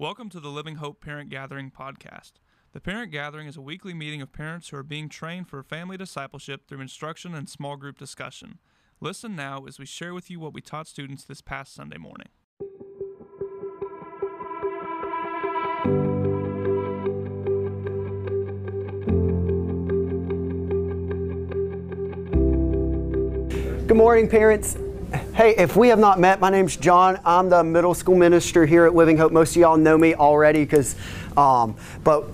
Welcome to the Living Hope Parent Gathering podcast. The Parent Gathering is a weekly meeting of parents who are being trained for family discipleship through instruction and small group discussion. Listen now as we share with you what we taught students this past Sunday morning. Good morning, parents. Hey, if we have not met, my name's John. I'm the middle school minister here at Living Hope. Most of y'all know me already because, um, but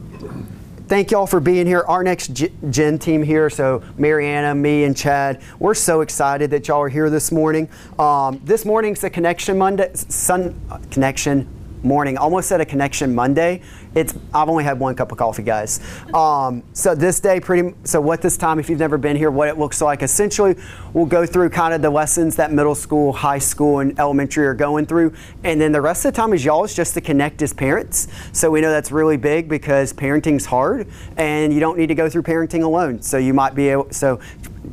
thank y'all for being here. Our next gen team here, so Mariana, me, and Chad, we're so excited that y'all are here this morning. Um, this morning's the Connection Monday, Sun Connection morning. Almost at a connection Monday. It's I've only had one cup of coffee, guys. Um, so this day, pretty. So what this time, if you've never been here, what it looks like. Essentially, we'll go through kind of the lessons that middle school, high school, and elementary are going through, and then the rest of the time is y'all's just to connect as parents. So we know that's really big because parenting's hard, and you don't need to go through parenting alone. So you might be able. So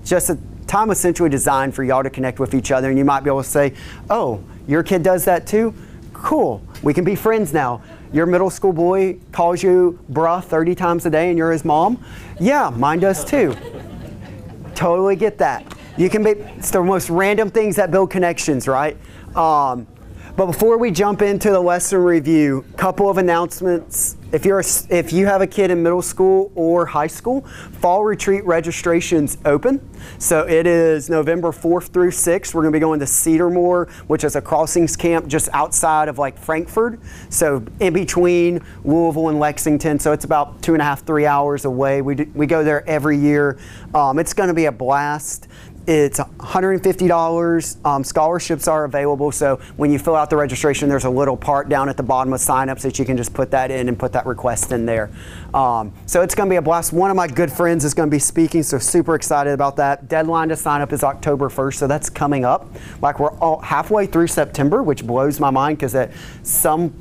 just a time essentially designed for y'all to connect with each other, and you might be able to say, "Oh, your kid does that too." Cool. We can be friends now. Your middle school boy calls you bruh 30 times a day and you're his mom? Yeah, mine does too. totally get that. You can be, it's the most random things that build connections, right? Um, but before we jump into the lesson review, couple of announcements. If you're a, if you have a kid in middle school or high school, fall retreat registration's open. So it is November 4th through 6th. We're going to be going to Cedarmore, which is a crossings camp just outside of like Frankfort. So in between Louisville and Lexington. So it's about two and a half, three hours away. We, do, we go there every year. Um, it's going to be a blast. It's $150. Um, scholarships are available. So when you fill out the registration, there's a little part down at the bottom of signups that you can just put that in and put that request in there. Um, so it's going to be a blast. One of my good friends is going to be speaking, so super excited about that. Deadline to sign up is October 1st, so that's coming up. Like we're all halfway through September, which blows my mind because at some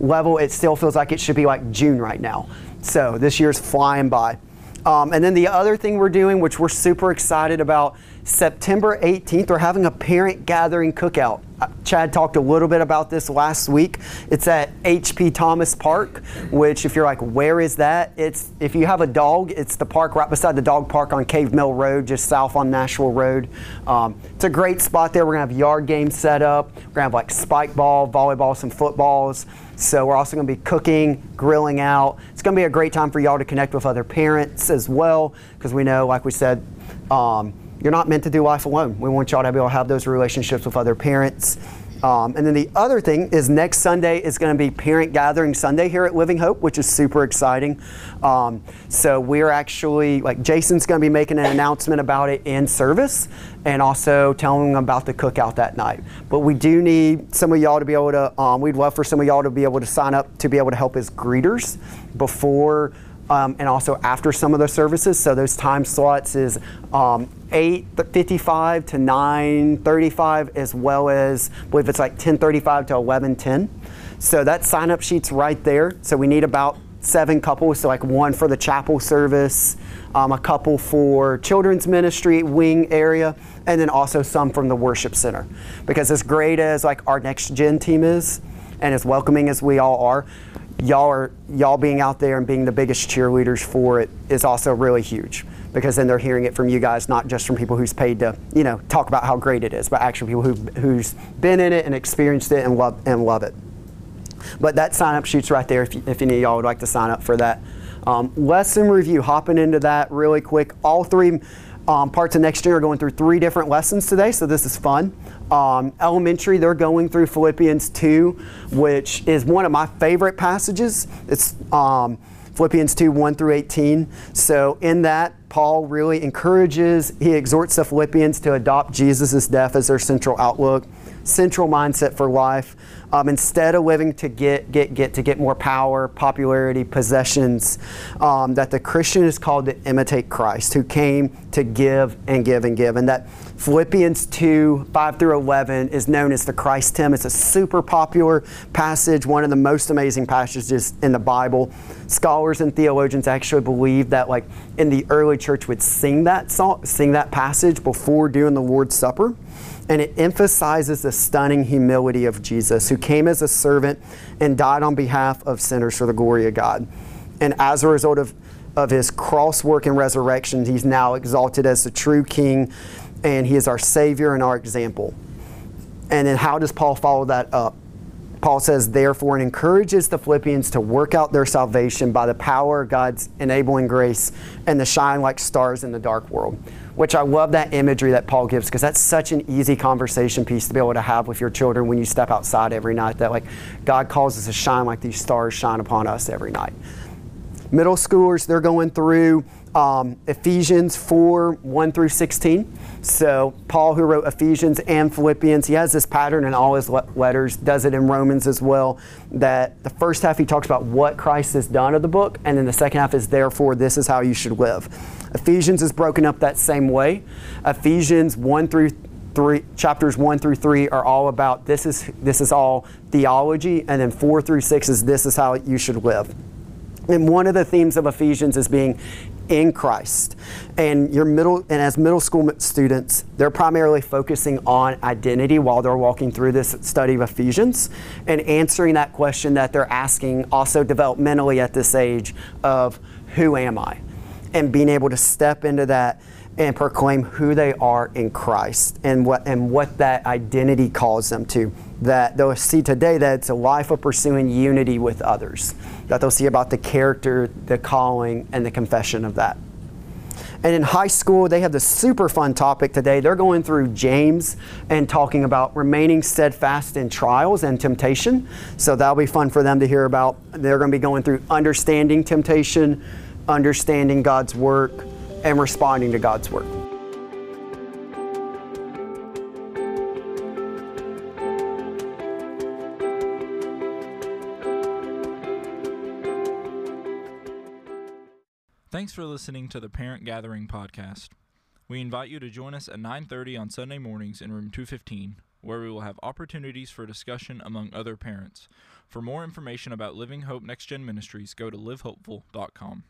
level it still feels like it should be like June right now. So this year's flying by. Um, and then the other thing we're doing, which we're super excited about, September 18th, we're having a parent gathering cookout. Uh, Chad talked a little bit about this last week. It's at HP Thomas Park, which if you're like, where is that? It's if you have a dog, it's the park right beside the dog park on Cave Mill Road, just south on Nashville Road. Um, it's a great spot there. We're gonna have yard games set up. We're gonna have like spike ball, volleyball, some footballs. So we're also to be cooking, grilling out. It's to be a great time for y'all to connect with other parents as well, because we know, like we said, um, you're not meant to do life alone. We want y'all to be able to have those relationships with other parents. Um, and then the other thing is next Sunday is going to be Parent Gathering Sunday here at Living Hope, which is super exciting. Um, so we're actually, like, Jason's going to be making an announcement about it in service and also telling them about the cookout that night. But we do need some of y'all to be able to, um, we'd love for some of y'all to be able to sign up to be able to help as greeters before um, and also after some of the services. So those time slots is um, 8.55 to 9.35 as well as, I believe it's like 10.35 to 11.10. So that sign up sheet's right there. So we need about seven couples, so like one for the chapel service, um, a couple for children's ministry wing area, and then also some from the worship center. Because as great as like our next gen team is, and as welcoming as we all are, y'all are y'all being out there and being the biggest cheerleaders for it is also really huge because then they're hearing it from you guys not just from people who's paid to you know talk about how great it is but actually people who who's been in it and experienced it and love and love it. But that sign up sheet's right there if, if any of y'all would like to sign up for that. Um, lesson review hopping into that really quick. All three um, parts of next year are going through three different lessons today, so this is fun. Um, elementary, they're going through Philippians 2, which is one of my favorite passages. It's um, Philippians 2 1 through 18. So, in that, Paul really encourages, he exhorts the Philippians to adopt Jesus' death as their central outlook, central mindset for life. Um, instead of living to get, get, get, to get more power, popularity, possessions, um, that the Christian is called to imitate Christ, who came to give and give and give. And that Philippians 2 5 through 11 is known as the Christ hymn. It's a super popular passage, one of the most amazing passages in the Bible. Scholars and theologians actually believe that, like, in the early church, would sing that song, sing that passage before doing the Lord's Supper. And it emphasizes the stunning humility of Jesus, who came as a servant and died on behalf of sinners for the glory of God. And as a result of, of his cross work and resurrection, he's now exalted as the true king, and he is our Savior and our example. And then how does Paul follow that up? Paul says, therefore, and encourages the Philippians to work out their salvation by the power of God's enabling grace and to shine like stars in the dark world. Which I love that imagery that Paul gives because that's such an easy conversation piece to be able to have with your children when you step outside every night. That, like, God calls us to shine like these stars shine upon us every night. Middle schoolers, they're going through um, Ephesians 4 1 through 16. So, Paul, who wrote Ephesians and Philippians, he has this pattern in all his letters, does it in Romans as well. That the first half he talks about what Christ has done of the book, and then the second half is therefore this is how you should live. Ephesians is broken up that same way. Ephesians 1 through 3 chapters 1 through 3 are all about this is this is all theology and then 4 through 6 is this is how you should live. And one of the themes of Ephesians is being in Christ. And your middle and as middle school students, they're primarily focusing on identity while they're walking through this study of Ephesians and answering that question that they're asking also developmentally at this age of who am I? And being able to step into that and proclaim who they are in Christ and what and what that identity calls them to. That they'll see today that it's a life of pursuing unity with others. That they'll see about the character, the calling, and the confession of that. And in high school, they have this super fun topic today. They're going through James and talking about remaining steadfast in trials and temptation. So that'll be fun for them to hear about. They're going to be going through understanding temptation, understanding God's work, and responding to God's word. Thanks for listening to the Parent Gathering podcast. We invite you to join us at 9:30 on Sunday mornings in room 215, where we will have opportunities for discussion among other parents. For more information about Living Hope Next Gen Ministries, go to livehopeful.com.